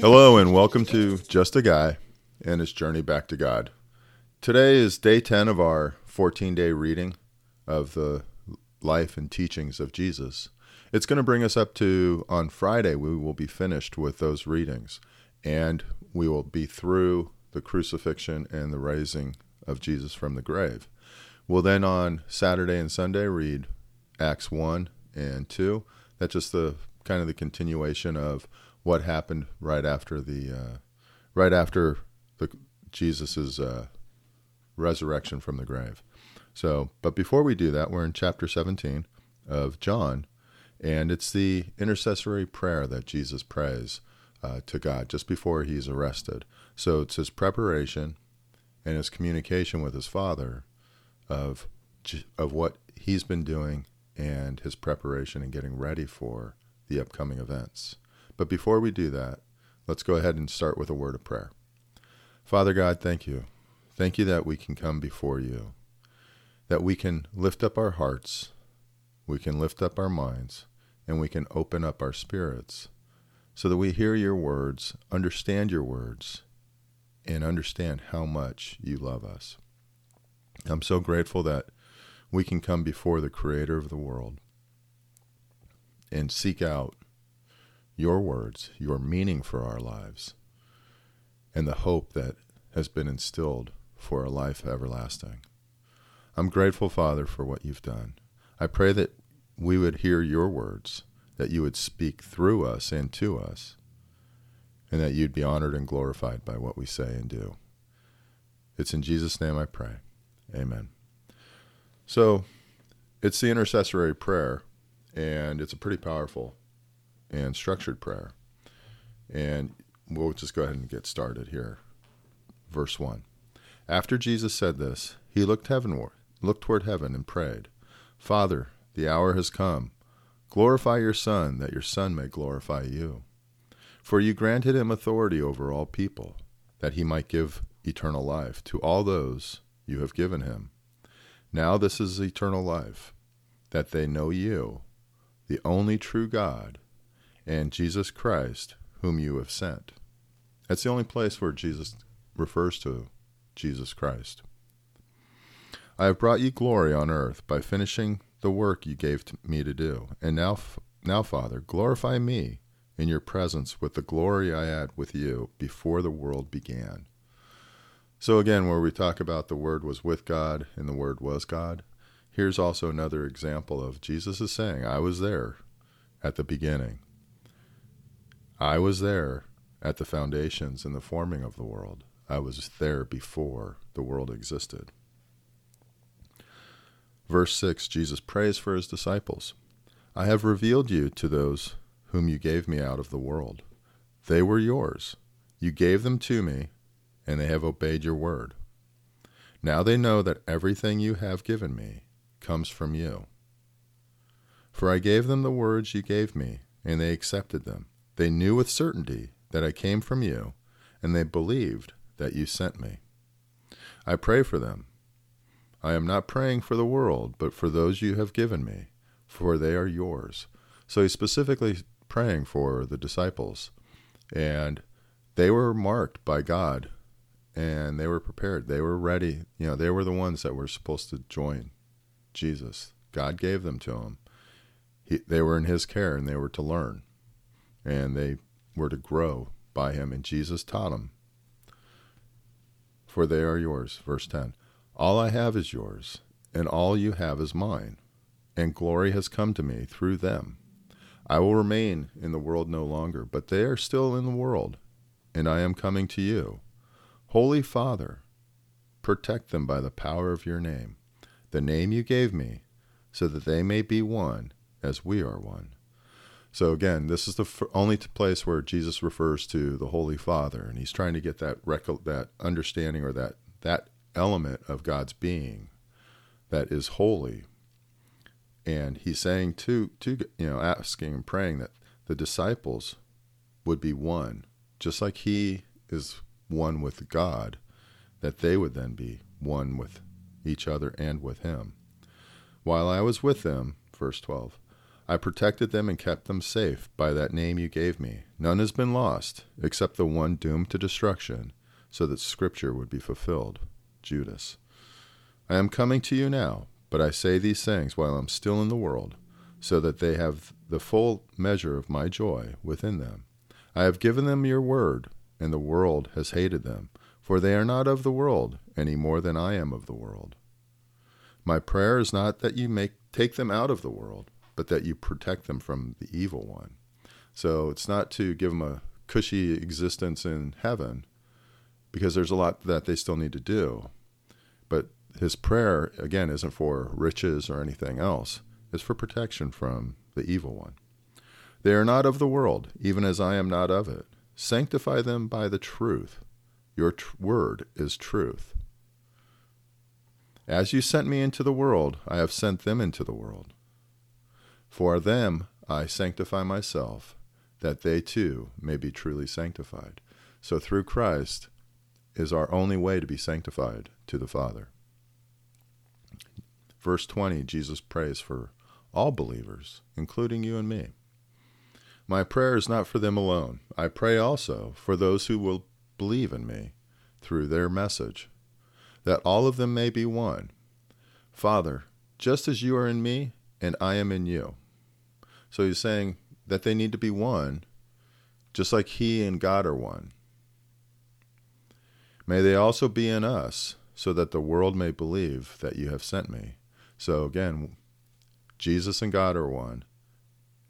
Hello, and welcome to Just a Guy and his journey back to God. Today is day 10 of our 14 day reading of the life and teachings of Jesus. It's going to bring us up to on Friday, we will be finished with those readings, and we will be through the crucifixion and the raising of Jesus from the grave. We'll then on Saturday and Sunday read Acts 1 and 2. That's just the kind of the continuation of what happened right after the uh, right after the Jesus's uh, resurrection from the grave. So, but before we do that, we're in chapter 17 of John, and it's the intercessory prayer that Jesus prays uh, to God just before he's arrested. So it's his preparation and his communication with his Father of of what he's been doing and his preparation and getting ready for the upcoming events. But before we do that, let's go ahead and start with a word of prayer. Father God, thank you. Thank you that we can come before you, that we can lift up our hearts, we can lift up our minds, and we can open up our spirits so that we hear your words, understand your words, and understand how much you love us. I'm so grateful that we can come before the Creator of the world and seek out your words, your meaning for our lives, and the hope that has been instilled for a life everlasting. I'm grateful, Father, for what you've done. I pray that we would hear your words, that you would speak through us and to us, and that you'd be honored and glorified by what we say and do. It's in Jesus' name I pray. Amen. So, it's the intercessory prayer, and it's a pretty powerful and structured prayer. And we'll just go ahead and get started here. Verse 1. After Jesus said this, he looked heavenward, looked toward heaven and prayed, Father, the hour has come. Glorify your Son, that your Son may glorify you. For you granted him authority over all people, that he might give eternal life to all those you have given him. Now this is eternal life, that they know you, the only true God, and Jesus Christ, whom you have sent. That's the only place where Jesus refers to Jesus Christ. I have brought you glory on earth by finishing the work you gave to me to do. And now, now, Father, glorify me in your presence with the glory I had with you before the world began. So, again, where we talk about the Word was with God and the Word was God, here's also another example of Jesus is saying, I was there at the beginning. I was there at the foundations and the forming of the world. I was there before the world existed. Verse 6 Jesus prays for his disciples I have revealed you to those whom you gave me out of the world. They were yours. You gave them to me, and they have obeyed your word. Now they know that everything you have given me comes from you. For I gave them the words you gave me, and they accepted them. They knew with certainty that I came from you, and they believed that you sent me. I pray for them. I am not praying for the world, but for those you have given me, for they are yours. So he's specifically praying for the disciples, and they were marked by God, and they were prepared. They were ready. You know, they were the ones that were supposed to join Jesus. God gave them to him. He, they were in his care, and they were to learn and they were to grow by him. And Jesus taught them, For they are yours. Verse 10 All I have is yours, and all you have is mine, and glory has come to me through them. I will remain in the world no longer, but they are still in the world, and I am coming to you. Holy Father, protect them by the power of your name, the name you gave me, so that they may be one as we are one. So again, this is the only place where Jesus refers to the Holy Father, and he's trying to get that rec- that understanding or that that element of God's being that is holy. And he's saying to to you know asking and praying that the disciples would be one, just like he is one with God, that they would then be one with each other and with him. While I was with them, verse 12, I protected them and kept them safe by that name you gave me. None has been lost, except the one doomed to destruction, so that Scripture would be fulfilled. Judas. I am coming to you now, but I say these things while I am still in the world, so that they have the full measure of my joy within them. I have given them your word, and the world has hated them, for they are not of the world any more than I am of the world. My prayer is not that you make take them out of the world, but that you protect them from the evil one. So it's not to give them a cushy existence in heaven, because there's a lot that they still need to do. But his prayer, again, isn't for riches or anything else, it's for protection from the evil one. They are not of the world, even as I am not of it. Sanctify them by the truth. Your tr- word is truth. As you sent me into the world, I have sent them into the world. For them I sanctify myself, that they too may be truly sanctified. So through Christ is our only way to be sanctified to the Father. Verse 20, Jesus prays for all believers, including you and me. My prayer is not for them alone. I pray also for those who will believe in me through their message, that all of them may be one. Father, just as you are in me and I am in you, so he's saying that they need to be one, just like he and God are one. May they also be in us, so that the world may believe that you have sent me. So again, Jesus and God are one,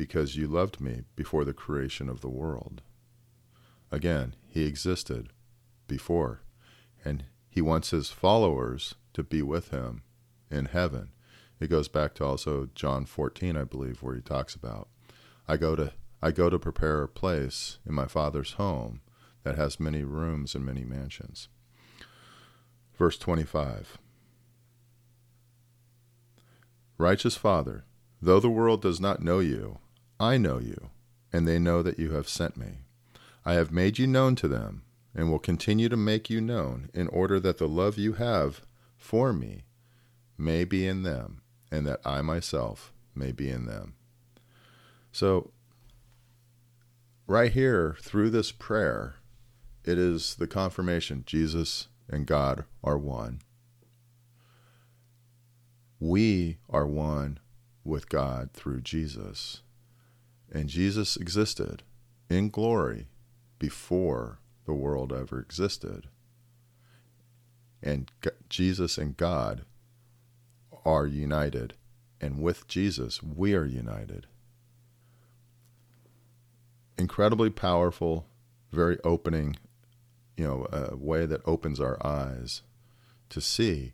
because you loved me before the creation of the world. Again, he existed before, and he wants his followers to be with him in heaven it goes back to also John 14, I believe, where he talks about, I go to I go to prepare a place in my Father's home that has many rooms and many mansions. Verse 25 Righteous Father, though the world does not know you, I know you, and they know that you have sent me. I have made you known to them, and will continue to make you known, in order that the love you have for me may be in them, and that I myself may be in them. So, right here, through this prayer, it is the confirmation Jesus and God are one. We are one with God through Jesus. And Jesus existed in glory before the world ever existed. And Jesus and God are united, and with Jesus, we are united. Incredibly powerful, very opening, you know, a way that opens our eyes to see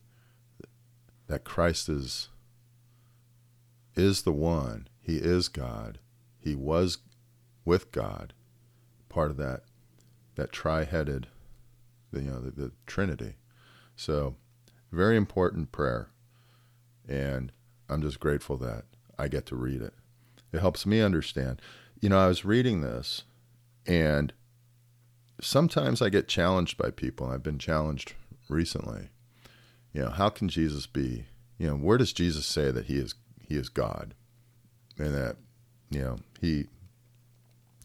that Christ is is the one. He is God. He was with God, part of that that tri-headed, you know, the, the Trinity. So, very important prayer. And I'm just grateful that I get to read it. It helps me understand. You know, I was reading this, and sometimes I get challenged by people. I've been challenged recently. You know, how can Jesus be? You know, where does Jesus say that he is he is God, and that you know he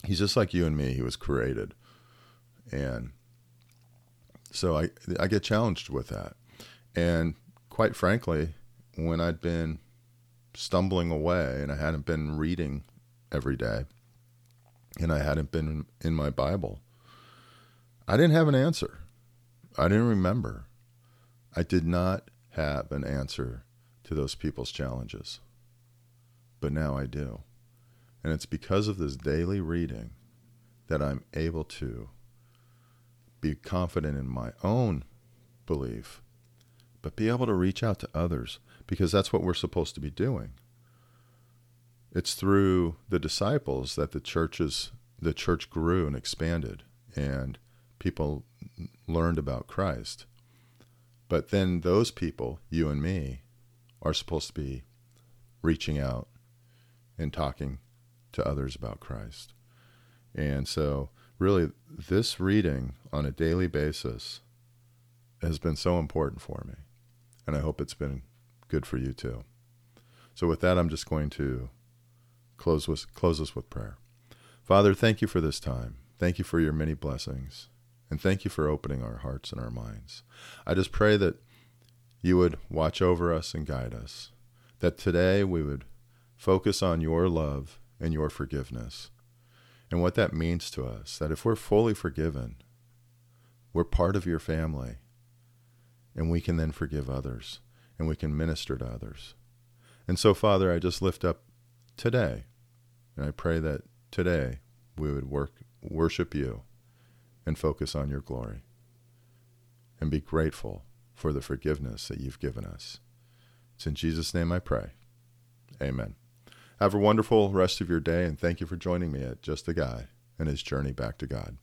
he's just like you and me. He was created, and so I I get challenged with that, and quite frankly, when I'd been stumbling away and I hadn't been reading every day and I hadn't been in my Bible, I didn't have an answer. I didn't remember. I did not have an answer to those people's challenges. But now I do. And it's because of this daily reading that I'm able to be confident in my own belief, but be able to reach out to others because that's what we're supposed to be doing. it's through the disciples that the churches the church grew and expanded and people learned about Christ. But then those people, you and me, are supposed to be reaching out and talking to others about Christ. And so, really, this reading on a daily basis has been so important for me. And I hope it's been good for you too. So, with that, I'm just going to close, with, close us with prayer. Father, thank you for this time. Thank you for your many blessings. And thank you for opening our hearts and our minds. I just pray that you would watch over us and guide us, that today we would focus on your love and your forgiveness and what that means to us. That if we're fully forgiven, we're part of your family and we can then forgive others and we can minister to others. And so, Father, I just lift up today and I pray that today we would work, worship you and focus on your glory and be grateful for the forgiveness that you've given us. It's in Jesus' name I pray. Amen. Have a wonderful rest of your day, and thank you for joining me at Just a Guy and his journey back to God.